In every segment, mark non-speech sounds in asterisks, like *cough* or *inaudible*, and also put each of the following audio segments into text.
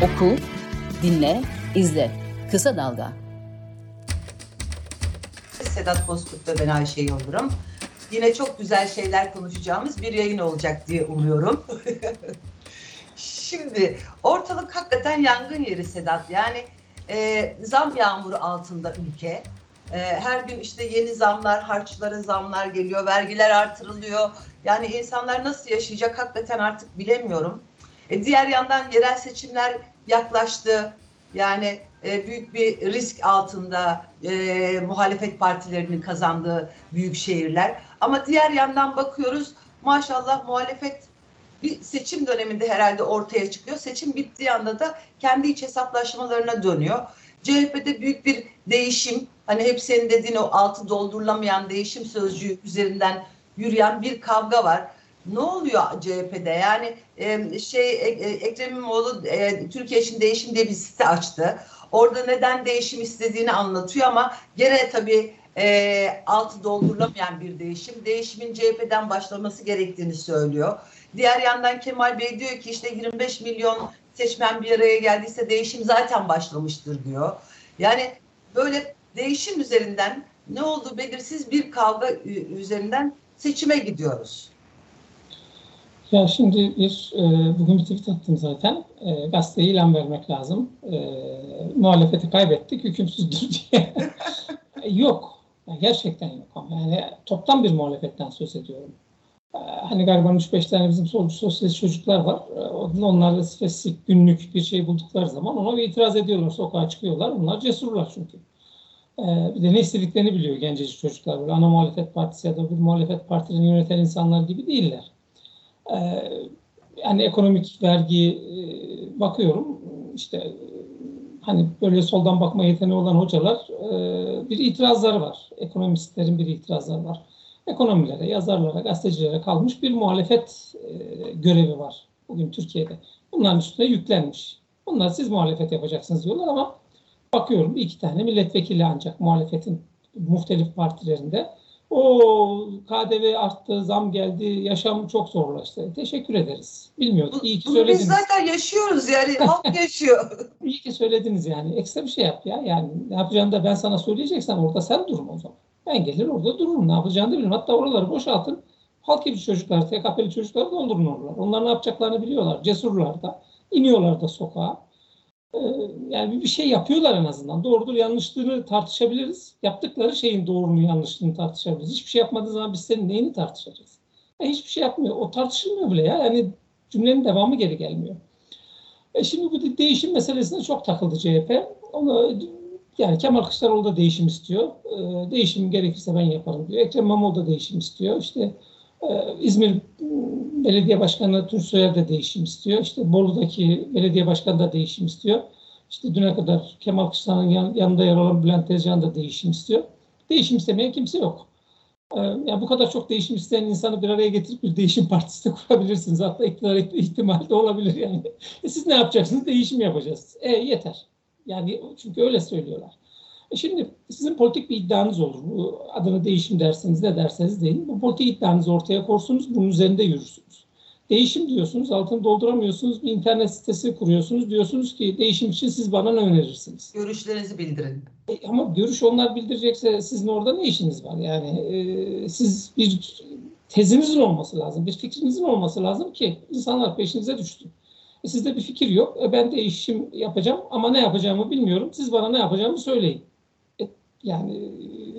Oku, dinle, izle. Kısa Dalga. Sedat Bozkurt ve ben Ayşe Yıldırım. Yine çok güzel şeyler konuşacağımız bir yayın olacak diye umuyorum. *laughs* Şimdi ortalık hakikaten yangın yeri Sedat. Yani e, zam yağmuru altında ülke. E, her gün işte yeni zamlar, harçlara zamlar geliyor, vergiler artırılıyor. Yani insanlar nasıl yaşayacak hakikaten artık bilemiyorum. E, diğer yandan yerel seçimler yaklaştı. Yani e, büyük bir risk altında e, muhalefet partilerinin kazandığı büyük şehirler. Ama diğer yandan bakıyoruz maşallah muhalefet bir seçim döneminde herhalde ortaya çıkıyor. Seçim bittiği anda da kendi iç hesaplaşmalarına dönüyor. CHP'de büyük bir değişim, hani hep senin dediğin o altı doldurulamayan değişim sözcüğü üzerinden yürüyen bir kavga var. Ne oluyor CHP'de? Yani şey e, Ekrem İmamoğlu e, Türkiye için değişim diye bir site açtı. Orada neden değişim istediğini anlatıyor ama gene tabii e, altı doldurulamayan bir değişim. Değişimin CHP'den başlaması gerektiğini söylüyor. Diğer yandan Kemal Bey diyor ki işte 25 milyon seçmen bir araya geldiyse değişim zaten başlamıştır diyor. Yani böyle değişim üzerinden ne oldu belirsiz bir kavga üzerinden seçime gidiyoruz. Ya şimdi bir e, bugün bir tweet attım zaten. E, gazeteye ilan vermek lazım. E, muhalefeti kaybettik, hükümsüzdür *laughs* diye. yok. Yani gerçekten yok yani toplam bir muhalefetten söz ediyorum. E, hani galiba 3-5 tane bizim solcu sosyalist çocuklar var. E, onlar spesifik günlük bir şey buldukları zaman ona bir itiraz ediyorlar. Sokağa çıkıyorlar. Bunlar cesurlar çünkü. E, bir de ne istediklerini biliyor gencecik çocuklar. Böyle ana muhalefet partisi ya da bir muhalefet partilerini yöneten insanlar gibi değiller. Ee, yani ekonomik vergi e, bakıyorum işte hani böyle soldan bakma yeteneği olan hocalar e, bir itirazları var. Ekonomistlerin bir itirazları var. Ekonomilere, yazarlara, gazetecilere kalmış bir muhalefet e, görevi var bugün Türkiye'de. Bunların üstüne yüklenmiş. Bunlar siz muhalefet yapacaksınız diyorlar ama bakıyorum iki tane milletvekili ancak muhalefetin muhtelif partilerinde o KDV arttı, zam geldi, yaşam çok zorlaştı. Teşekkür ederiz. Bilmiyorduk. İyi ki Bunu söylediniz. Biz zaten yaşıyoruz yani. Halk *laughs* yaşıyor. İyi ki söylediniz yani. Ekstra bir şey yap ya. Yani ne yapacağını da ben sana söyleyeceksem orada sen durma o zaman. Ben gelir orada dururum. Ne yapacağını da bilirim. Hatta oraları boşaltın. Halk gibi çocuklar, TKP'li çocukları doldurun oralar. Onlar ne yapacaklarını biliyorlar. Cesurlar da. İniyorlar da sokağa. Ee, yani bir şey yapıyorlar en azından. Doğrudur yanlışlığını tartışabiliriz. Yaptıkları şeyin doğruluğunu yanlışlığını tartışabiliriz. Hiçbir şey yapmadığı zaman biz senin neyini tartışacağız? Yani hiçbir şey yapmıyor. O tartışılmıyor bile ya. Yani cümlenin devamı geri gelmiyor. E şimdi bu değişim meselesine çok takıldı CHP. Onu yani Kemal Kılıçdaroğlu da değişim istiyor. E, değişim gerekirse ben yaparım diyor. Ekrem İmamoğlu da değişim istiyor. İşte İzmir Belediye Başkanı Tunçsoyer de değişim istiyor. İşte Bolu'daki belediye başkanı da değişim istiyor. İşte düne kadar Kemal yan, yanında yer alan Bülent Tezcan da değişim istiyor. Değişim istemeyen kimse yok. Ee, yani bu kadar çok değişim isteyen insanı bir araya getirip bir değişim partisi de *laughs* kurabilirsiniz. Hatta iktidar ihtimali de olabilir yani. E siz ne yapacaksınız? Değişim yapacağız. E yeter. Yani çünkü öyle söylüyorlar. Şimdi sizin politik bir iddianız olur. Bu adını değişim derseniz ne derseniz deyin. Bu politik iddianızı ortaya korsunuz, bunun üzerinde yürürsünüz. Değişim diyorsunuz, altını dolduramıyorsunuz, bir internet sitesi kuruyorsunuz. Diyorsunuz ki değişim için siz bana ne önerirsiniz? Görüşlerinizi bildirin. E, ama görüş onlar bildirecekse sizin orada ne işiniz var? Yani e, siz bir tezinizin olması lazım, bir fikrinizin olması lazım ki insanlar peşinize düşsün. E, sizde bir fikir yok. E, ben değişim yapacağım ama ne yapacağımı bilmiyorum. Siz bana ne yapacağımı söyleyin. Yani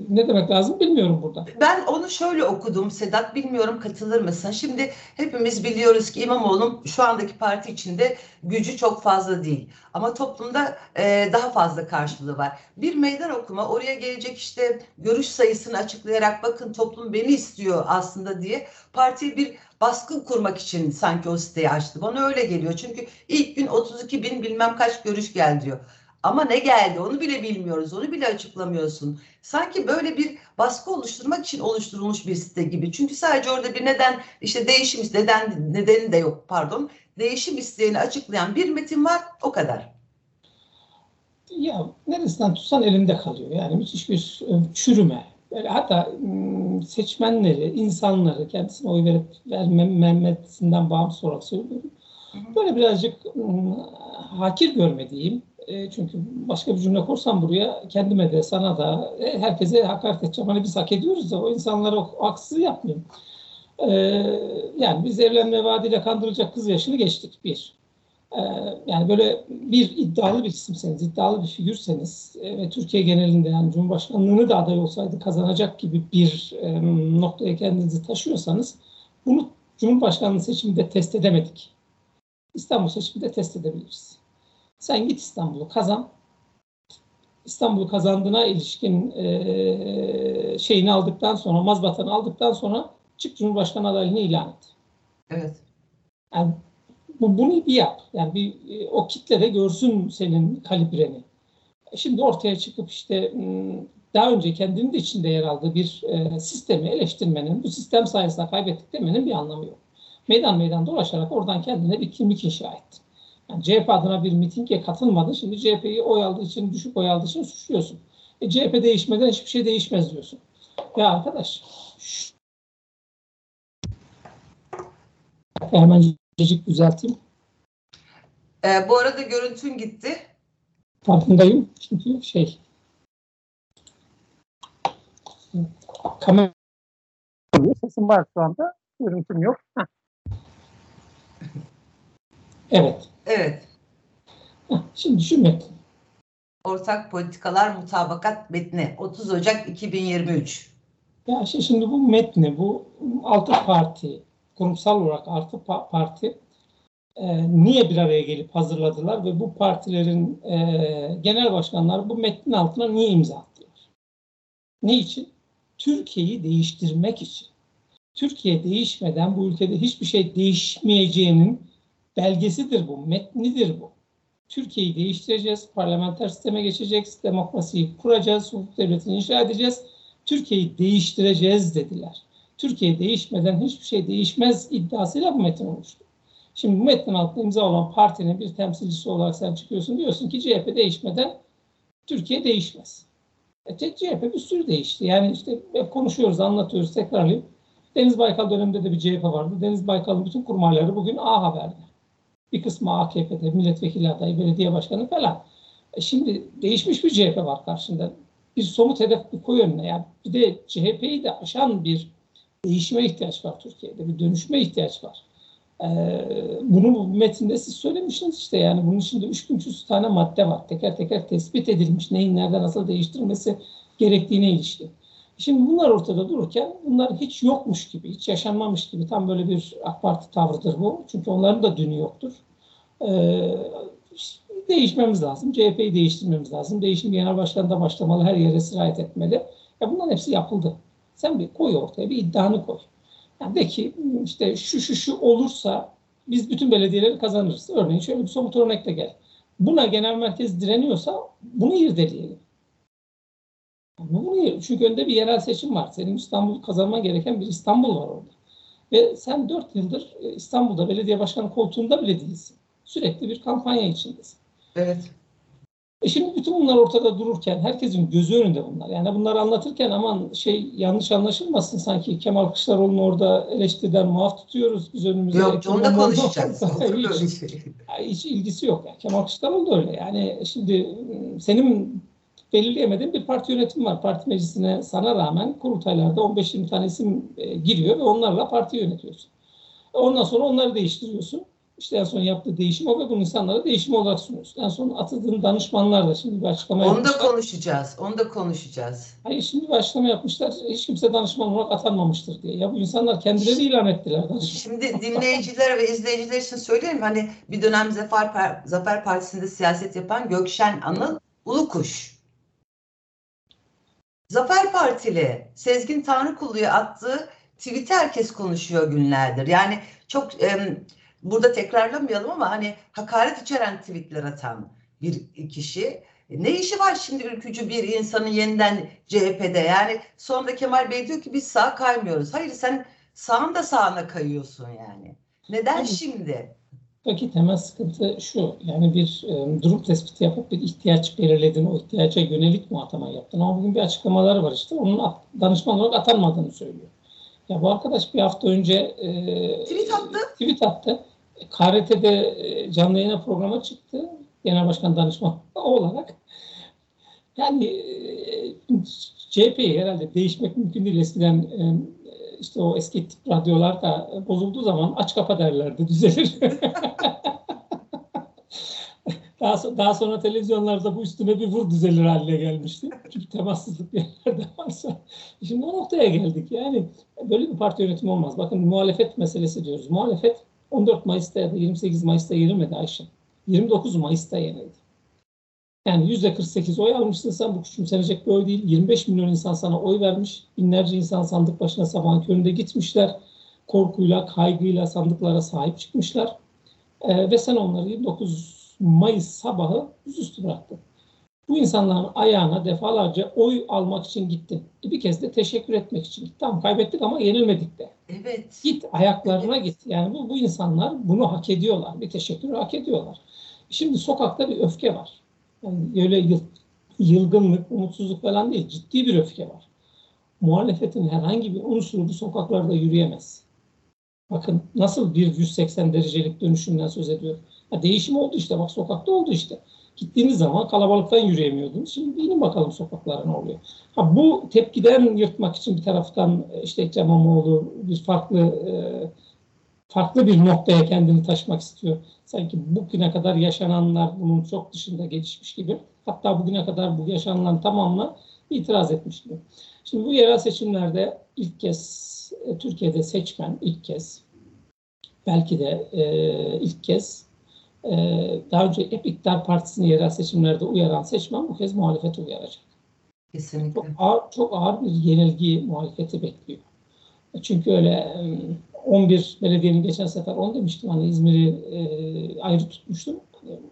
ne demek lazım bilmiyorum burada. Ben onu şöyle okudum Sedat bilmiyorum katılır mısın? Şimdi hepimiz biliyoruz ki İmamoğlu'nun şu andaki parti içinde gücü çok fazla değil. Ama toplumda e, daha fazla karşılığı var. Bir meydan okuma oraya gelecek işte görüş sayısını açıklayarak bakın toplum beni istiyor aslında diye partiye bir baskı kurmak için sanki o siteyi açtı. Bana öyle geliyor. Çünkü ilk gün 32 bin bilmem kaç görüş geldi diyor. Ama ne geldi onu bile bilmiyoruz. Onu bile açıklamıyorsun. Sanki böyle bir baskı oluşturmak için oluşturulmuş bir site gibi. Çünkü sadece orada bir neden işte değişim neden nedeni de yok pardon. Değişim isteğini açıklayan bir metin var o kadar. Ya neresinden tutsan elinde kalıyor. Yani müthiş bir e, çürüme. Böyle hatta seçmenleri, insanları kendisine oy verip vermemesinden bağımsız olarak söylüyorum Böyle birazcık ım, hakir görmediğim, e, çünkü başka bir cümle kursam buraya kendime de sana da e, herkese hakaret edeceğim. Hani biz hak ediyoruz da o insanlara haksız yapmayayım. E, yani biz evlenme vaadiyle kandırılacak kız yaşını geçtik bir. E, yani böyle bir iddialı bir isimseniz, iddialı bir figürseniz e, ve Türkiye genelinde yani Cumhurbaşkanlığını da aday olsaydı kazanacak gibi bir e, noktaya kendinizi taşıyorsanız bunu Cumhurbaşkanlığı seçiminde test edemedik. İstanbul seçiminde test edebiliriz. Sen git İstanbul'u kazan. İstanbul'u kazandığına ilişkin e, şeyini aldıktan sonra, mazbatanı aldıktan sonra çık Cumhurbaşkanı adaylığını ilan et. Evet. Yani bu, bunu bir yap. Yani bir e, o kitle de görsün senin kalibreni. Şimdi ortaya çıkıp işte daha önce kendinin de içinde yer aldığı bir e, sistemi eleştirmenin, bu sistem sayesinde kaybettik demenin bir anlamı yok. Meydan meydan dolaşarak oradan kendine bir kimlik inşa ettin. Yani CHP adına bir mitinge katılmadın. Şimdi CHP'yi oy aldığı için, düşük oy aldığı için suçluyorsun. E, CHP değişmeden hiçbir şey değişmez diyorsun. Ya arkadaş, şş. hemen cecik düzelteyim. Ee, bu arada görüntün gitti. Farkındayım çünkü şey kamera sesim var şu anda. Görüntüm yok. Heh. Evet. Evet. Heh, Şimdi şu metin. Ortak Politikalar Mutabakat Metni 30 Ocak 2023. Ya şey şimdi bu metni, bu altı parti, kurumsal olarak altı pa- parti e, niye bir araya gelip hazırladılar ve bu partilerin e, genel başkanları bu metnin altına niye imza attılar? Ne için? Türkiye'yi değiştirmek için. Türkiye değişmeden bu ülkede hiçbir şey değişmeyeceğinin belgesidir bu, metnidir bu. Türkiye'yi değiştireceğiz, parlamenter sisteme geçeceğiz, demokrasiyi kuracağız, hukuk devletini inşa edeceğiz. Türkiye'yi değiştireceğiz dediler. Türkiye değişmeden hiçbir şey değişmez iddiasıyla bu metin oluştu. Şimdi bu metnin altında imza olan partinin bir temsilcisi olarak sen çıkıyorsun diyorsun ki CHP değişmeden Türkiye değişmez. E, CHP bir sürü değişti. Yani işte hep konuşuyoruz, anlatıyoruz, tekrarlayıp Deniz Baykal döneminde de bir CHP vardı. Deniz Baykal'ın bütün kurmayları bugün A Haber'de. Bir kısmı AKP'de, milletvekili adayı, belediye başkanı falan. E şimdi değişmiş bir CHP var karşında. Bir somut hedef bir koy önüne. Yani bir de CHP'yi de aşan bir değişime ihtiyaç var Türkiye'de. Bir dönüşme ihtiyaç var. Ee, bunu bu metinde siz söylemişsiniz işte yani bunun içinde 3300 tane madde var. Teker teker tespit edilmiş neyin nerede nasıl değiştirilmesi gerektiğine ilişkin. Şimdi bunlar ortada dururken bunlar hiç yokmuş gibi, hiç yaşanmamış gibi tam böyle bir AK Parti tavrıdır bu. Çünkü onların da dünü yoktur. Ee, değişmemiz lazım. CHP'yi değiştirmemiz lazım. Değişim genel başkanında başlamalı, her yere sirayet etmeli. Ya bunların hepsi yapıldı. Sen bir koy ortaya, bir iddianı koy. Yani de ki işte şu şu şu olursa biz bütün belediyeleri kazanırız. Örneğin şöyle bir somut örnekle gel. Buna genel merkez direniyorsa bunu irdeleyelim. Bunu çünkü önde bir yerel seçim var. Senin İstanbul kazanman gereken bir İstanbul var orada. Ve sen dört yıldır İstanbul'da belediye başkanı koltuğunda bile değilsin. Sürekli bir kampanya içindesin. Evet. E şimdi bütün bunlar ortada dururken herkesin gözü önünde bunlar. Yani bunları anlatırken aman şey yanlış anlaşılmasın sanki Kemal Kılıçdaroğlu'nu orada eleştiriden muaf tutuyoruz biz önümüzde. Yok onu da konuşacağız. *laughs* hiç, hiç ilgisi yok. Yani Kemal Kılıçdaroğlu da öyle. Yani şimdi senin belirleyemediğin bir parti yönetimi var. Parti meclisine sana rağmen kurultaylarda 15-20 tane isim giriyor ve onlarla parti yönetiyorsun. Ondan sonra onları değiştiriyorsun. İşte en son yaptığı değişim o ve bunu insanlara değişim olarak sunuyorsun. En son atıldığın danışmanlar da şimdi bir açıklama Onu yapmışlar. da konuşacağız. Onu da konuşacağız. Hayır şimdi bir açıklama yapmışlar. Hiç kimse danışman olarak atanmamıştır diye. Ya bu insanlar kendileri ilan ettiler danışman. Şimdi dinleyiciler ve izleyiciler için söyleyeyim. Hani bir dönem Zafer, Zafer Partisi'nde siyaset yapan Gökşen Anıl Ulukuş. Zafer Partili Sezgin Tanrıkulu'ya attığı tweet'i herkes konuşuyor günlerdir. Yani çok e, burada tekrarlamayalım ama hani hakaret içeren tweetler atan bir kişi. Ne işi var şimdi ülkücü bir insanın yeniden CHP'de? Yani sonra Kemal Bey diyor ki biz sağ kaymıyoruz. Hayır sen sağın da sağına kayıyorsun yani. Neden şimdi? Buradaki temel sıkıntı şu. Yani bir e, durum tespiti yapıp bir ihtiyaç belirledin. O ihtiyaca yönelik mi atama yaptın? Ama bugün bir açıklamaları var işte. Onun at- danışman olarak atanmadığını söylüyor. Ya bu arkadaş bir hafta önce e, Tweet attı. tweet attı. KRT'de e, canlı yayına programa çıktı. Genel Başkan Danışmanı *laughs* olarak. Yani e, CHP'yi herhalde değişmek mümkün değil. Eskiden e, işte o eski tip radyolar da bozulduğu zaman aç kapa derlerdi düzelir. *laughs* daha, daha sonra televizyonlarda bu üstüne bir vur düzelir haline gelmişti. Çünkü temassızlık yerlerde varsa. Şimdi o noktaya geldik. Yani böyle bir parti yönetimi olmaz. Bakın muhalefet meselesi diyoruz. Muhalefet 14 Mayıs'ta ya da 28 Mayıs'ta yenilmedi Ayşe. 29 Mayıs'ta yenildi. Yani yüzde 48 oy almışsın sen bu küçümsenecek bir oy değil. 25 milyon insan sana oy vermiş. Binlerce insan sandık başına sabahın köründe gitmişler. Korkuyla, kaygıyla sandıklara sahip çıkmışlar. Ee, ve sen onları 29 Mayıs sabahı yüzüstü bıraktın. Bu insanların ayağına defalarca oy almak için gittin. E bir kez de teşekkür etmek için gittin. Tamam kaybettik ama yenilmedik de. Evet. Git ayaklarına evet. git. Yani bu, bu insanlar bunu hak ediyorlar. Bir teşekkürü hak ediyorlar. Şimdi sokakta bir öfke var. Yani öyle yılgınlık, umutsuzluk falan değil. Ciddi bir öfke var. Muhalefetin herhangi bir unsuru bu sokaklarda yürüyemez. Bakın nasıl bir 180 derecelik dönüşümden söz ediyor. Ha, değişim oldu işte bak sokakta oldu işte. Gittiğiniz zaman kalabalıktan yürüyemiyordunuz. Şimdi bilin bakalım sokaklara ne oluyor. Ha, bu tepkiden yırtmak için bir taraftan işte Ekrem İmamoğlu bir farklı e, farklı bir noktaya kendini taşımak istiyor. Sanki bugüne kadar yaşananlar bunun çok dışında gelişmiş gibi. Hatta bugüne kadar bu yaşanılan tamamına itiraz etmiş gibi. Şimdi bu yerel seçimlerde ilk kez e, Türkiye'de seçmen ilk kez belki de e, ilk kez e, daha önce hep İktidar Partisi'ni yerel seçimlerde uyaran seçmen bu kez muhalefeti uyaracak. Kesinlikle. Çok ağır, çok ağır bir yenilgi muhalefeti bekliyor. Çünkü öyle 11 belediyenin geçen sefer 10 demiştim hani İzmir'i e, ayrı tutmuştum.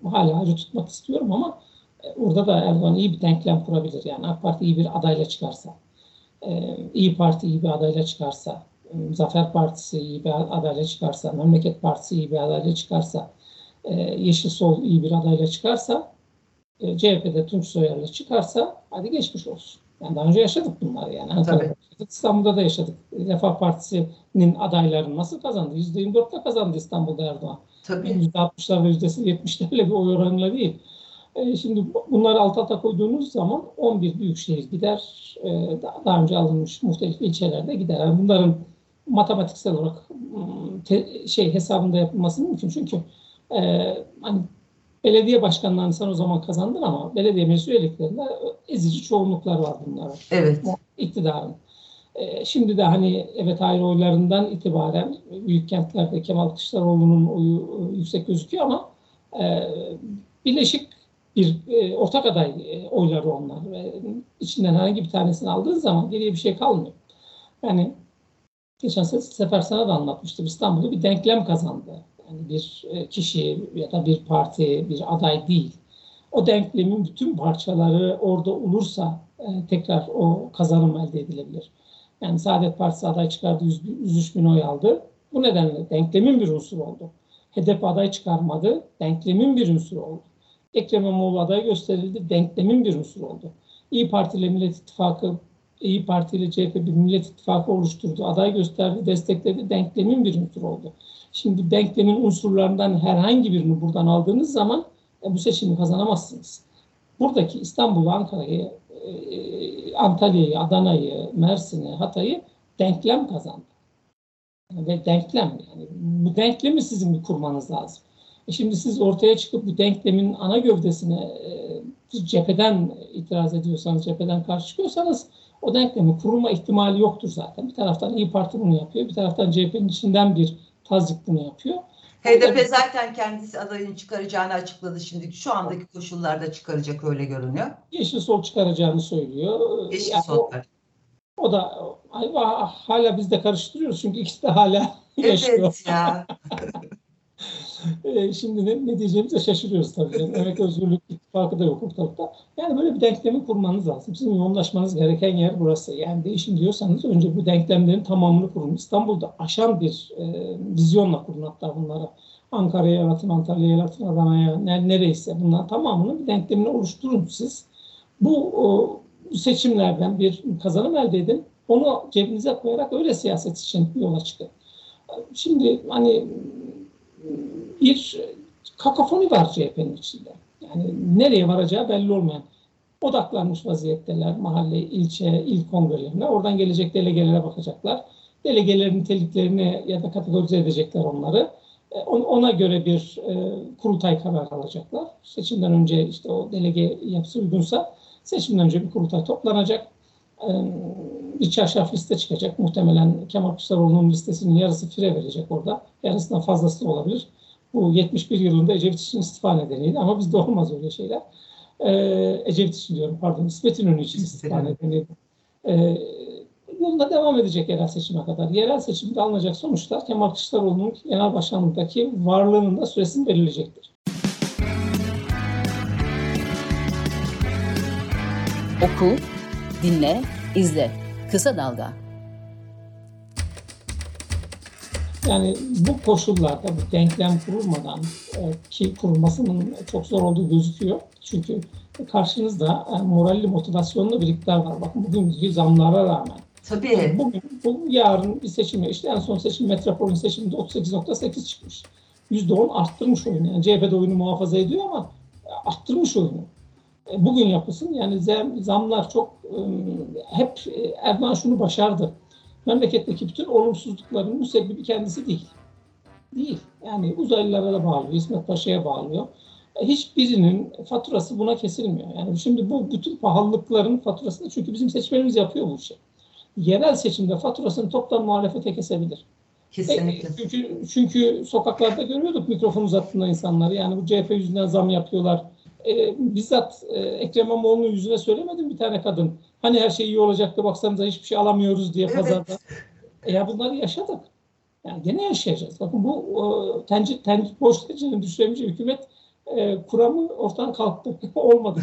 Hala ayrı tutmak istiyorum ama e, orada da Erdoğan iyi bir denklem kurabilir. Yani AK Parti iyi bir adayla çıkarsa, e, İyi Parti iyi bir adayla çıkarsa, e, Zafer Partisi iyi bir adayla çıkarsa, Memleket Partisi iyi bir adayla çıkarsa, e, Yeşil Sol iyi bir adayla çıkarsa, e, CHP'de Tunç Soyer'le çıkarsa hadi geçmiş olsun. Yani daha önce yaşadık bunları yani. Ankara'da yaşadık, İstanbul'da da yaşadık. Refah Partisi'nin adaylarını nasıl kazandı? %24'le kazandı İstanbul'da Erdoğan. Tabii. %60'lar ve %70'lerle bir oy oranıyla değil. E, şimdi bunları alt alta koyduğunuz zaman 11 büyük şehir gider. E, daha önce alınmış muhtelif ilçelerde gider. Yani bunların matematiksel olarak ıı, te, şey hesabında yapılması mümkün. Çünkü e, hani belediye başkanlarını sen o zaman kazandın ama belediye meclis üyeliklerinde ezici çoğunluklar var bunların. Evet. İktidarın. E, şimdi de hani evet hayır oylarından itibaren büyük kentlerde Kemal Kılıçdaroğlu'nun oyu yüksek gözüküyor ama e, birleşik bir e, ortak aday e, oyları onlar. Ve içinden herhangi bir tanesini aldığın zaman geriye bir şey kalmıyor. Yani geçen sefer sana da anlatmıştım. İstanbul'da bir denklem kazandı. Yani bir e, kişi ya da bir parti, bir aday değil. O denklemin bütün parçaları orada olursa e, tekrar o kazanım elde edilebilir. Yani Saadet Partisi aday çıkardı, 100, 103 bin oy aldı. Bu nedenle denklemin bir unsuru oldu. HDP aday çıkarmadı, denklemin bir unsuru oldu. Ekrem İmamoğlu aday gösterildi, denklemin bir unsuru oldu. İyi Parti ile Millet İttifakı, İyi Parti ile CHP bir Millet İttifakı oluşturdu, aday gösterdi, destekledi, denklemin bir unsuru oldu. Şimdi denklemin unsurlarından herhangi birini buradan aldığınız zaman e, bu seçimi kazanamazsınız. Buradaki İstanbul'u, Ankara'yı, e, Antalya'yı, Adana'yı, Mersin'i, Hatay'ı denklem kazandı. Ve denklem yani bu denklemi sizin bir kurmanız lazım. E şimdi siz ortaya çıkıp bu denklemin ana gövdesine e, cepheden itiraz ediyorsanız, cepheden karşı çıkıyorsanız o denklemin kurulma ihtimali yoktur zaten. Bir taraftan İyi Parti bunu yapıyor, bir taraftan CHP'nin içinden bir tazik bunu yapıyor. HDP zaten kendisi adayını çıkaracağını açıkladı şimdi. Şu andaki koşullarda çıkaracak öyle görünüyor. Yeşil Sol çıkaracağını söylüyor. Yeşil yani Sol. O, o da hala biz de karıştırıyoruz çünkü ikisi de hala *laughs* yaşıyor. Evet ya. *laughs* E, şimdi ne, ne diyeceğimize şaşırıyoruz tabii. Yani emek özgürlük ittifakı da yok ortalıkta. Yani böyle bir denklemi kurmanız lazım. Sizin yoğunlaşmanız gereken yer burası. Yani değişim diyorsanız önce bu denklemlerin tamamını kurun. İstanbul'da aşan bir e, vizyonla kurun hatta bunları. Ankara'ya yaratın, Antalya'ya yaratın, Adana'ya ne, nereyse bunların tamamını bir denklemini oluşturun siz. Bu o, seçimlerden bir kazanım elde edin. Onu cebinize koyarak öyle siyaset için yola çıkın. Şimdi hani bir kakafoni var CHP'nin içinde. Yani nereye varacağı belli olmayan odaklanmış vaziyetteler mahalle, ilçe, il kongrelerine. Oradan gelecek delegelere bakacaklar. Delegelerin niteliklerini ya da kategorize edecekler onları. E, ona göre bir e, kurultay kararı alacaklar. Seçimden önce işte o delege yapısı uygunsa seçimden önce bir kurultay toplanacak. Bir çarşaf liste çıkacak. Muhtemelen Kemal Kılıçdaroğlu'nun listesinin yarısı fire verecek orada. Yarısından fazlası da olabilir. Bu 71 yılında Ecevit için istifa nedeniyle ama bizde olmaz öyle şeyler. Ee, Ecevit için diyorum pardon. İsmet İnönü için istifa nedeniyle. Ee, yolunda devam edecek yerel seçime kadar. Yerel seçimde alınacak sonuçlar Kemal Kılıçdaroğlu'nun genel başkanlığındaki varlığının da süresini belirleyecektir. Oku, dinle, izle. Kısa Dalga. Yani bu koşullarda bu denklem kurulmadan e, ki kurulmasının çok zor olduğu gözüküyor. Çünkü karşınızda e, moralli motivasyonlu bir iktidar var. Bakın bugün zamlara rağmen. Tabii. Bugün, bu yarın bir seçim işte en son seçim metropolün seçiminde 38.8 çıkmış. %10 arttırmış oyunu. Yani CHP de oyunu muhafaza ediyor ama arttırmış oyunu. E, bugün yapılsın yani zamlar çok hep Erdoğan şunu başardı memleketteki bütün olumsuzlukların müsebbibi kendisi değil. Değil. Yani uzaylılara da bağlıyor, İsmet Paşa'ya bağlıyor. E, hiçbirinin faturası buna kesilmiyor. Yani şimdi bu bütün pahalılıkların faturasını çünkü bizim seçmenimiz yapıyor bu işi. Yerel seçimde faturasını toptan muhalefete kesebilir. Kesinlikle. E, çünkü, çünkü sokaklarda görüyorduk mikrofon uzattığında insanları. Yani bu CHP yüzünden zam yapıyorlar. E, bizzat e, Ekrem İmamoğlu'nun yüzüne söylemedim bir tane kadın. Hani her şey iyi olacaktı baksanıza hiçbir şey alamıyoruz diye pazarda. Evet. E ya bunları yaşadık. Yani gene yaşayacağız. Bakın bu e, tenci, tenci, boş tencerenin düşüremeyeceği hükümet e, kuramı ortadan kalktı. *laughs* Olmadı.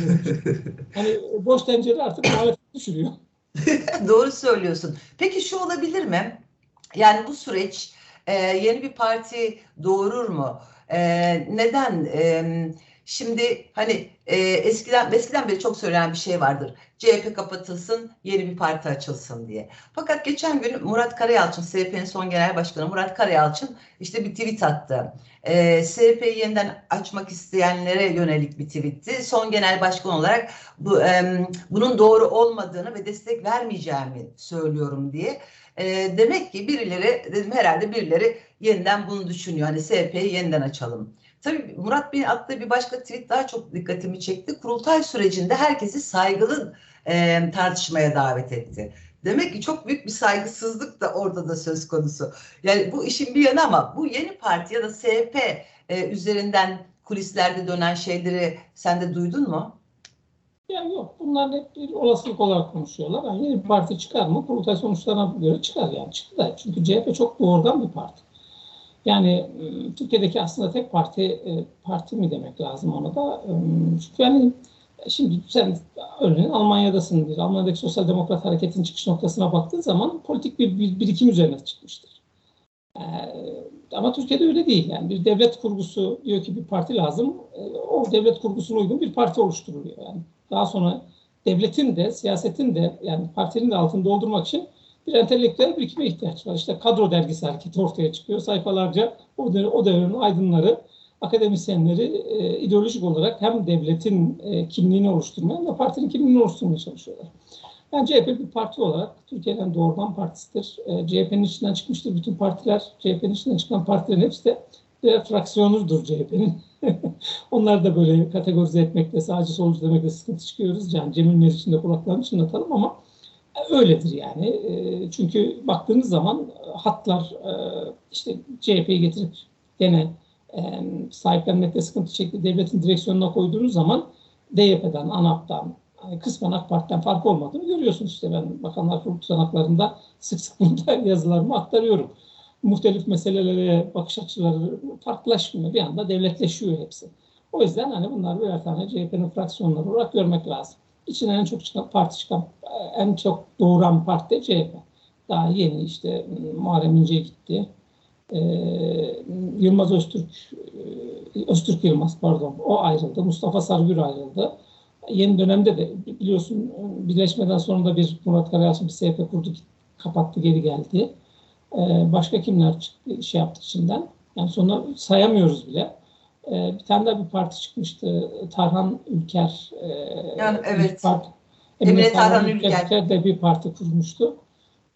hani boş tencere artık muhalefet düşürüyor. *laughs* Doğru söylüyorsun. Peki şu olabilir mi? Yani bu süreç e, yeni bir parti doğurur mu? E, neden? E, Şimdi hani e, eskiden eskiden beri çok söylenen bir şey vardır. CHP kapatılsın, yeni bir parti açılsın diye. Fakat geçen gün Murat Karayalçın, SHP'nin son genel başkanı Murat Karayalçın işte bir tweet attı. E, SHP'yi yeniden açmak isteyenlere yönelik bir tweetti. Son genel başkan olarak bu e, bunun doğru olmadığını ve destek vermeyeceğimi söylüyorum diye. E, demek ki birileri dedim herhalde birileri yeniden bunu düşünüyor. Hani SHP'yi yeniden açalım. Tabii Murat Bey'in attığı bir başka tweet daha çok dikkatimi çekti. Kurultay sürecinde herkesi saygılı e, tartışmaya davet etti. Demek ki çok büyük bir saygısızlık da orada da söz konusu. Yani bu işin bir yanı ama bu yeni parti ya da SHP e, üzerinden kulislerde dönen şeyleri sen de duydun mu? Ya yok bunlar hep bir olasılık olarak konuşuyorlar. Yani yeni bir parti çıkar mı? Kurultay sonuçlarına göre çıkar yani çıktı da. Çünkü CHP çok doğrudan bir parti. Yani ıı, Türkiye'deki aslında tek parti ıı, parti mi demek lazım ona da. Çünkü yani şimdi sen örneğin Almanya'dasın. Bir Almanya'daki Sosyal Demokrat Hareket'in çıkış noktasına baktığın zaman politik bir, bir birikim üzerine çıkmıştır. Ama Türkiye'de öyle değil. Yani bir devlet kurgusu diyor ki bir parti lazım. O devlet kurgusuna uygun bir parti oluşturuluyor. Yani daha sonra devletin de siyasetin de yani partinin de altını doldurmak için bir entelektüel birikime ihtiyaç var. İşte kadro dergisi hareketi ortaya çıkıyor. Sayfalarca o, dönem, o dönemin aydınları, akademisyenleri e, ideolojik olarak hem devletin e, kimliğini oluşturmaya hem de partinin kimliğini oluşturmaya çalışıyorlar. Yani CHP bir parti olarak Türkiye'den doğrudan partisidir. E, CHP'nin içinden çıkmıştır bütün partiler. CHP'nin içinden çıkan partilerin hepsi de birer fraksiyonudur CHP'nin. *laughs* Onları da böyle kategorize etmekte, sağcı solcu demekle sıkıntı çıkıyoruz. Yani Cemil Meriç'in de kulaklarını çınlatalım ama öyledir yani. Ee, çünkü baktığınız zaman hatlar e, işte CHP'yi getirip gene e, sahiplenmekte sıkıntı çekti. Devletin direksiyonuna koyduğunuz zaman DYP'den, ANAP'tan, kısmen AK Parti'den fark olmadığını görüyorsunuz. işte ben Bakanlar Kurulu tutanaklarında sık sık *laughs* burada yazılarımı aktarıyorum. Muhtelif meselelere bakış açıları farklılaşmıyor. Bir anda devletleşiyor hepsi. O yüzden hani bunlar birer tane CHP'nin fraksiyonları olarak görmek lazım. İçinden en çok çıkan parti çıkan, en çok doğuran parti de CHP. Daha yeni işte Muharrem İnce gitti. Ee, Yılmaz Öztürk, e, Öztürk Yılmaz pardon, o ayrıldı. Mustafa Sargül ayrıldı. Yeni dönemde de biliyorsun birleşmeden sonra da bir Murat Karayalçın bir SP kurdu, kapattı, geri geldi. Ee, başka kimler çıktı, şey yaptı içinden? Yani sonra sayamıyoruz bile. E, bir tane daha bir parti çıkmıştı. Tarhan Ülker. E, yani evet. Parti, Emine, Emine Tarhan, Tarhan Ülker. Ülker de bir parti kurmuştu.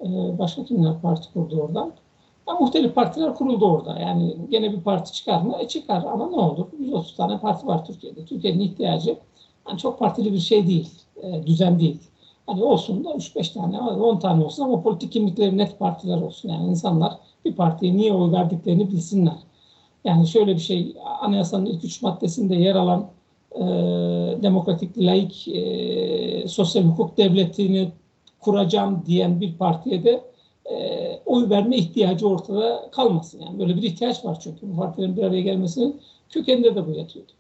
E, başka kimler parti kurdu oradan? Ya, muhtelif partiler kuruldu orada. Yani gene bir parti çıkar mı? E çıkar ama ne olur? 130 tane parti var Türkiye'de. Türkiye'nin ihtiyacı yani çok partili bir şey değil. E, düzen değil. Hani olsun da 3-5 tane, 10 tane olsun ama politik kimlikleri net partiler olsun. Yani insanlar bir partiye niye oy verdiklerini bilsinler. Yani şöyle bir şey, anayasanın ilk üç maddesinde yer alan e, demokratik, laik, e, sosyal hukuk devletini kuracağım diyen bir partiye de e, oy verme ihtiyacı ortada kalmasın. Yani böyle bir ihtiyaç var çünkü bu partilerin bir araya gelmesinin kökeninde de bu yatıyordu.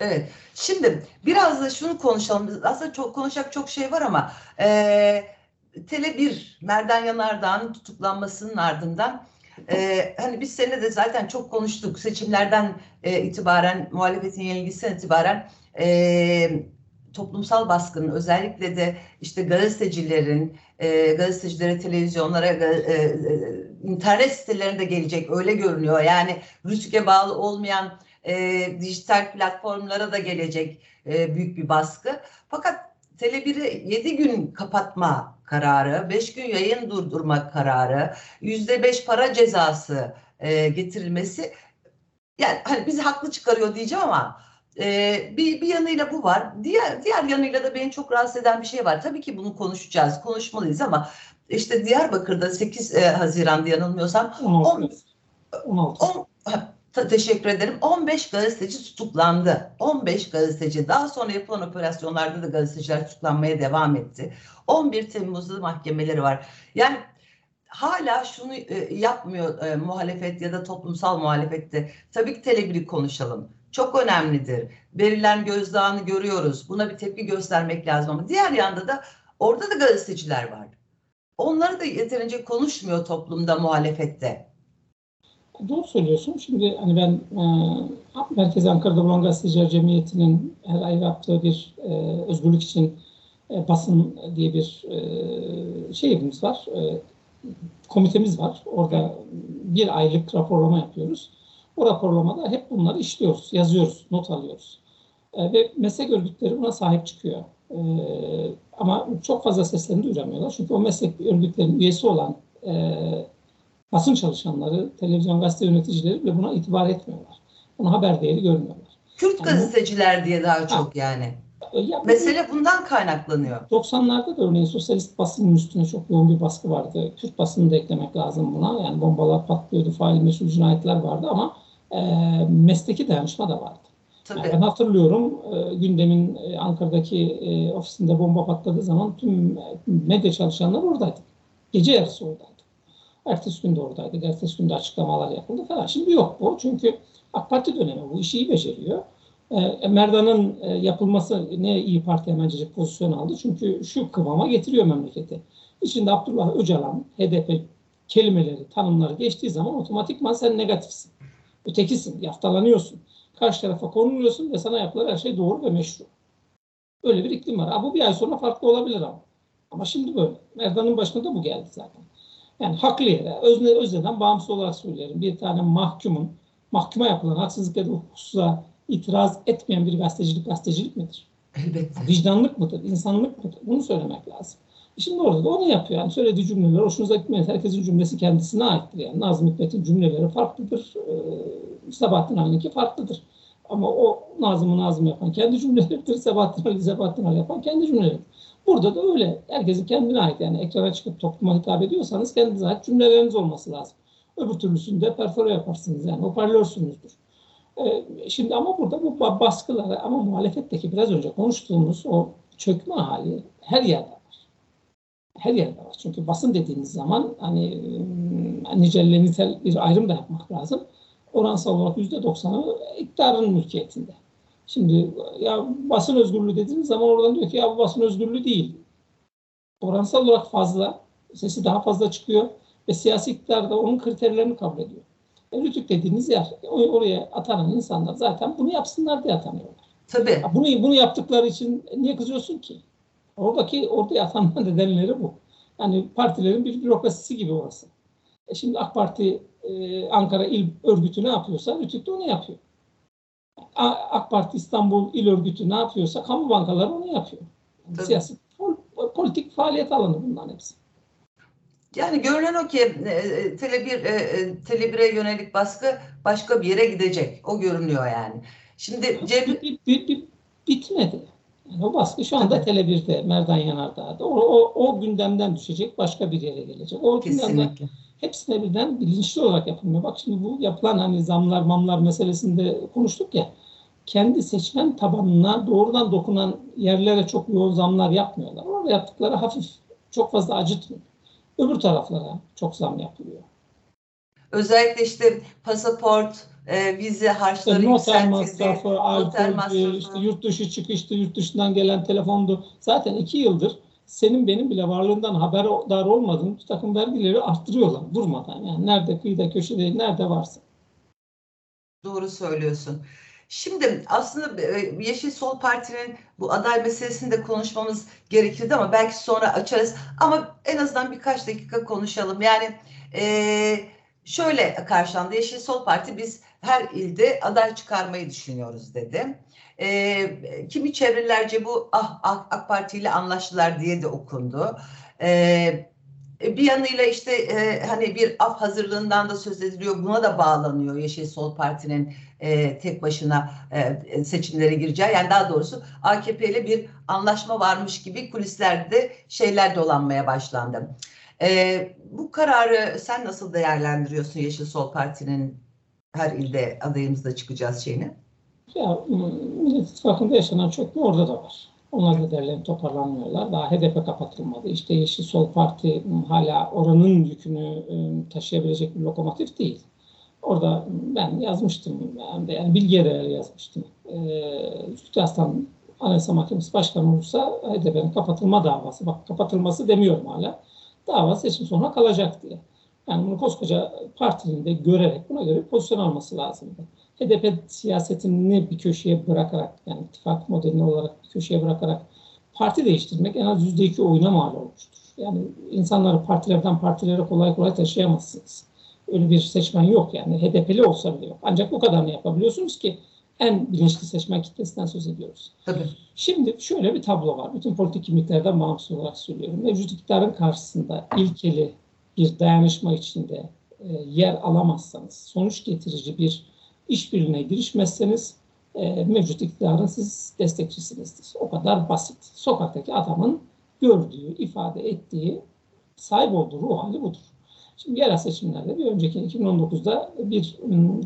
Evet. Şimdi biraz da şunu konuşalım. Aslında çok konuşacak çok şey var ama e, Tele 1 Merdan Yanardağ'ın tutuklanmasının ardından e, hani biz seninle de zaten çok konuştuk. Seçimlerden e, itibaren muhalefetin yenilgisinden itibaren e, toplumsal baskının özellikle de işte gazetecilerin, e, gazetecilere, televizyonlara, e, e, internet sitelerinde gelecek öyle görünüyor. Yani rütüke bağlı olmayan e, dijital platformlara da gelecek e, büyük bir baskı. Fakat Tele1'i 7 gün kapatma kararı, 5 gün yayın durdurma kararı, %5 para cezası e, getirilmesi yani hani bizi haklı çıkarıyor diyeceğim ama e, bir, bir yanıyla bu var. Diğer diğer yanıyla da beni çok rahatsız eden bir şey var. Tabii ki bunu konuşacağız, konuşmalıyız ama işte Diyarbakır'da 8 e, Haziran'da yanılmıyorsam 16. 16. 10, teşekkür ederim. 15 gazeteci tutuklandı. 15 gazeteci. Daha sonra yapılan operasyonlarda da gazeteciler tutuklanmaya devam etti. 11 Temmuz'da mahkemeleri var. Yani hala şunu e, yapmıyor e, muhalefet ya da toplumsal muhalefette. Tabii ki telebiri konuşalım. Çok önemlidir. Verilen gözdağını görüyoruz. Buna bir tepki göstermek lazım ama diğer yanda da orada da gazeteciler var. Onları da yeterince konuşmuyor toplumda muhalefette. Doğru söylüyorsun. Şimdi hani ben e, Merkez Ankara'da Bulan Gazeteciler Cemiyeti'nin her ay yaptığı bir e, özgürlük için e, basın diye bir e, şeyimiz var. E, komitemiz var. Orada bir aylık raporlama yapıyoruz. O raporlamada hep bunları işliyoruz, yazıyoruz, not alıyoruz. E, ve meslek örgütleri buna sahip çıkıyor. E, ama çok fazla seslerini duyuramıyorlar. Çünkü o meslek örgütlerinin üyesi olan e, basın çalışanları, televizyon gazete yöneticileri bile buna itibar etmiyorlar. Buna haber değeri görmüyorlar. Kürt yani, gazeteciler diye daha çok ha, yani. Ya, Mesele bundan kaynaklanıyor. 90'larda da örneğin sosyalist basının üstüne çok yoğun bir baskı vardı. Kürt basını da eklemek lazım buna. Yani bombalar patlıyordu, fail meşhur cinayetler vardı ama e, mesleki dayanışma da vardı. Tabii. Yani ben hatırlıyorum e, gündemin e, Ankara'daki e, ofisinde bomba patladığı zaman tüm e, medya çalışanları oradaydı. Gece yarısı oradaydı. Ertesi gün de oradaydı. Ertesi gün de açıklamalar yapıldı falan. Şimdi yok bu. Çünkü AK Parti dönemi bu işi iyi beceriyor. E, Merdan'ın e, yapılması ne iyi Parti hemencecik pozisyon aldı. Çünkü şu kıvama getiriyor memleketi. İçinde Abdullah Öcalan, HDP kelimeleri, tanımları geçtiği zaman otomatikman sen negatifsin. Ötekisin, yaftalanıyorsun. Karşı tarafa konuluyorsun ve sana yapılan her şey doğru ve meşru. Öyle bir iklim var. Ha, bu bir ay sonra farklı olabilir ama. Ama şimdi böyle. Merdan'ın başında da bu geldi zaten. Yani haklı yere, özne, özneden bağımsız olarak söylerim. Bir tane mahkumun, mahkuma yapılan haksızlık ya da hukuksuzluğa itiraz etmeyen bir gazetecilik gazetecilik midir? Elbette. Vicdanlık mıdır, insanlık mıdır? Bunu söylemek lazım. E şimdi orada da onu yapıyor. Yani söylediği cümleler hoşunuza gitmez. Herkesin cümlesi kendisine aittir. Yani Nazım Hikmet'in cümleleri farklıdır. Ee, Sabahattin Ali'ninki farklıdır. Ama o Nazım'ı Nazım yapan kendi cümleleridir. Sebahattin Ali, Sebahattin Ali yapan kendi cümleleridir. Burada da öyle. Herkesin kendine ait yani ekrana çıkıp topluma hitap ediyorsanız kendinize ait cümleleriniz olması lazım. Öbür türlüsünde perfore yaparsınız yani hoparlörsünüzdür. Ee, şimdi ama burada bu baskıları ama muhalefetteki biraz önce konuştuğumuz o çökme hali her yerde var. Her yerde var. Çünkü basın dediğiniz zaman hani ıı, nicelle nitel bir ayrım da yapmak lazım. Oransal olarak %90'ı iktidarın mülkiyetinde. Şimdi ya basın özgürlüğü dediğiniz zaman oradan diyor ki ya bu basın özgürlüğü değil. Oransal olarak fazla, sesi daha fazla çıkıyor ve siyasi iktidar da onun kriterlerini kabul ediyor. E, Rütük dediğiniz yer, oraya atanan insanlar zaten bunu yapsınlar diye atanıyorlar. Tabii. Bunu, bunu yaptıkları için niye kızıyorsun ki? Oradaki orada atanma *laughs* nedenleri bu. Yani partilerin bir bürokrasisi gibi orası. E şimdi AK Parti e, Ankara İl Örgütü ne yapıyorsa Rütük de onu yapıyor. AK Parti İstanbul İl Örgütü ne yapıyorsa kamu bankaları onu yapıyor. Yani siyasi politik faaliyet alanı bunların hepsi. Yani görünen o ki e, Tele1 e, Tele1'e yönelik baskı başka bir yere gidecek. O görünüyor yani. Şimdi bir, bitmedi. Yani o baskı şu anda Tele 1'de, Merdan Yanardağ'da. O, o, o gündemden düşecek, başka bir yere gelecek. O Kesinlikle. gündemden hepsine birden bilinçli olarak yapılmıyor. Bak şimdi bu yapılan hani zamlar, mamlar meselesinde konuştuk ya. Kendi seçmen tabanına doğrudan dokunan yerlere çok yoğun zamlar yapmıyorlar. Orada yaptıkları hafif, çok fazla acıtmıyor. Öbür taraflara çok zam yapılıyor. Özellikle işte pasaport, e, vize harçları işte noter masrafı, alkol, işte yurt dışı çıkıştı, yurt dışından gelen telefondu. Zaten iki yıldır senin benim bile varlığından haberdar olmadığın bir takım vergileri arttırıyorlar durmadan. Yani nerede kıyıda köşede nerede varsa. Doğru söylüyorsun. Şimdi aslında e, Yeşil Sol Parti'nin bu aday meselesini de konuşmamız gerekirdi ama belki sonra açarız. Ama en azından birkaç dakika konuşalım. Yani e, şöyle karşılandı. Yeşil Sol Parti biz her ilde aday çıkarmayı düşünüyoruz dedi. E, kimi çevrelerce bu ah, ah AK Parti ile anlaştılar diye de okundu. E, bir yanıyla işte e, hani bir af hazırlığından da söz ediliyor. Buna da bağlanıyor Yeşil Sol Parti'nin e, tek başına e, seçimlere gireceği. Yani daha doğrusu AKP ile bir anlaşma varmış gibi kulislerde şeyler dolanmaya başlandı. E, bu kararı sen nasıl değerlendiriyorsun Yeşil Sol Parti'nin her ilde adayımızda çıkacağız şeyini? Ya Millet İttifakı'nda yaşanan çökme orada da var. Onlar da toparlanmıyorlar. Daha HDP kapatılmadı. İşte Yeşil Sol Parti hala oranın yükünü ıı, taşıyabilecek bir lokomotif değil. Orada ben yazmıştım. Yani, yani bilgiye değer yazmıştım. Ee, Aslan Anayasa Mahkemesi Başkanı olursa HDP'nin kapatılma davası. Bak kapatılması demiyorum hala. Dava seçim sonra kalacak diye. Yani bunu koskoca partinin de görerek buna göre pozisyon alması lazımdı. HDP siyasetini bir köşeye bırakarak yani ittifak modelini olarak bir köşeye bırakarak parti değiştirmek en az yüzde iki oyuna mal olmuştur. Yani insanları partilerden partilere kolay kolay taşıyamazsınız. Öyle bir seçmen yok yani HDP'li olsa bile yok. Ancak bu kadarını yapabiliyorsunuz ki en bilinçli seçmen kitlesinden söz ediyoruz. Tabii. Şimdi şöyle bir tablo var. Bütün politik kimliklerden bağımsız olarak söylüyorum. Mevcut iktidarın karşısında ilkeli bir dayanışma içinde e, yer alamazsanız, sonuç getirici bir işbirliğine girişmezseniz e, mevcut iktidarın siz destekçisinizdir. O kadar basit. Sokaktaki adamın gördüğü, ifade ettiği, sahip olduğu ruh hali budur. Şimdi yerel seçimlerde bir önceki 2019'da bir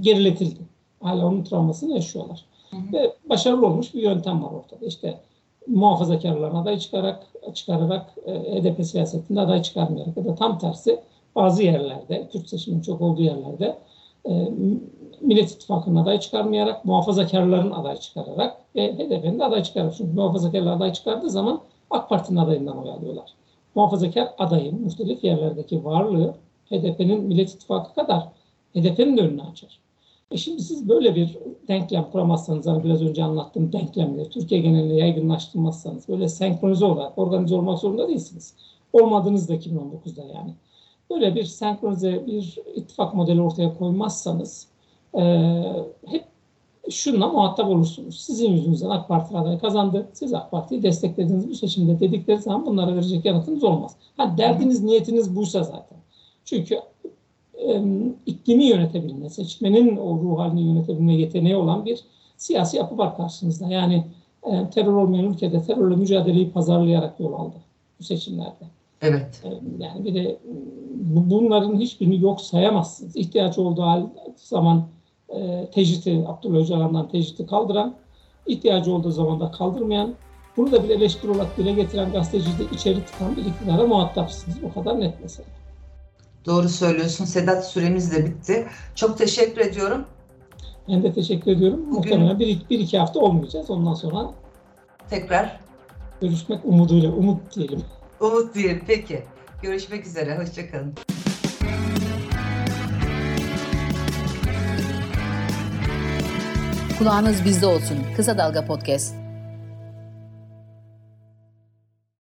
geriletildi. Hala onun travmasını yaşıyorlar. Hı hı. Ve başarılı olmuş bir yöntem var ortada. İşte muhafazakarların aday çıkarak, çıkararak e, HDP siyasetinde aday çıkarmayarak ya da tam tersi bazı yerlerde, Kürt seçiminin çok olduğu yerlerde e, Millet İttifakı'nın aday çıkarmayarak, muhafazakarların aday çıkararak ve HDP'nin de aday çıkararak. Çünkü muhafazakarlar aday çıkardığı zaman AK Parti'nin adayından oy alıyorlar. Muhafazakar adayın muhtelif yerlerdeki varlığı HDP'nin Millet İttifakı kadar HDP'nin de önünü açar. E şimdi siz böyle bir denklem kuramazsanız, hani biraz önce anlattığım denklemle Türkiye genelinde yaygınlaştırmazsanız, böyle senkronize olarak organize olmak zorunda değilsiniz. Olmadınız da 2019'da yani. Böyle bir senkronize bir ittifak modeli ortaya koymazsanız e, hep şununla muhatap olursunuz. Sizin yüzünüzden AK Parti adayı kazandı. Siz AK Parti'yi desteklediğiniz bu seçimde dedikleri zaman bunlara verecek yanıtınız olmaz. Ha, derdiniz, niyetiniz buysa zaten. Çünkü iklimi yönetebilme, seçmenin o ruh halini yönetebilme yeteneği olan bir siyasi yapı var karşınızda. Yani terör olmayan ülkede terörle mücadeleyi pazarlayarak yol aldı bu seçimlerde. Evet. Yani bir de bunların hiçbirini yok sayamazsınız. İhtiyaç olduğu zaman e, tecriti, Abdullah Öcalan'dan tecriti kaldıran, ihtiyacı olduğu zaman da kaldırmayan, bunu da bir eleştiri olarak dile getiren gazeteci de içeri tıkan bir iktidara muhatapsınız. O kadar net mesela. Doğru söylüyorsun. Sedat süremiz de bitti. Çok teşekkür ediyorum. Ben de teşekkür ediyorum. Bugün... Muhtemelen bir, bir iki hafta olmayacağız. Ondan sonra tekrar görüşmek umuduyla, umut diyelim. Umut diyelim. Peki. Görüşmek üzere. Hoşçakalın. Kulağınız bizde olsun. Kısa Dalga Podcast.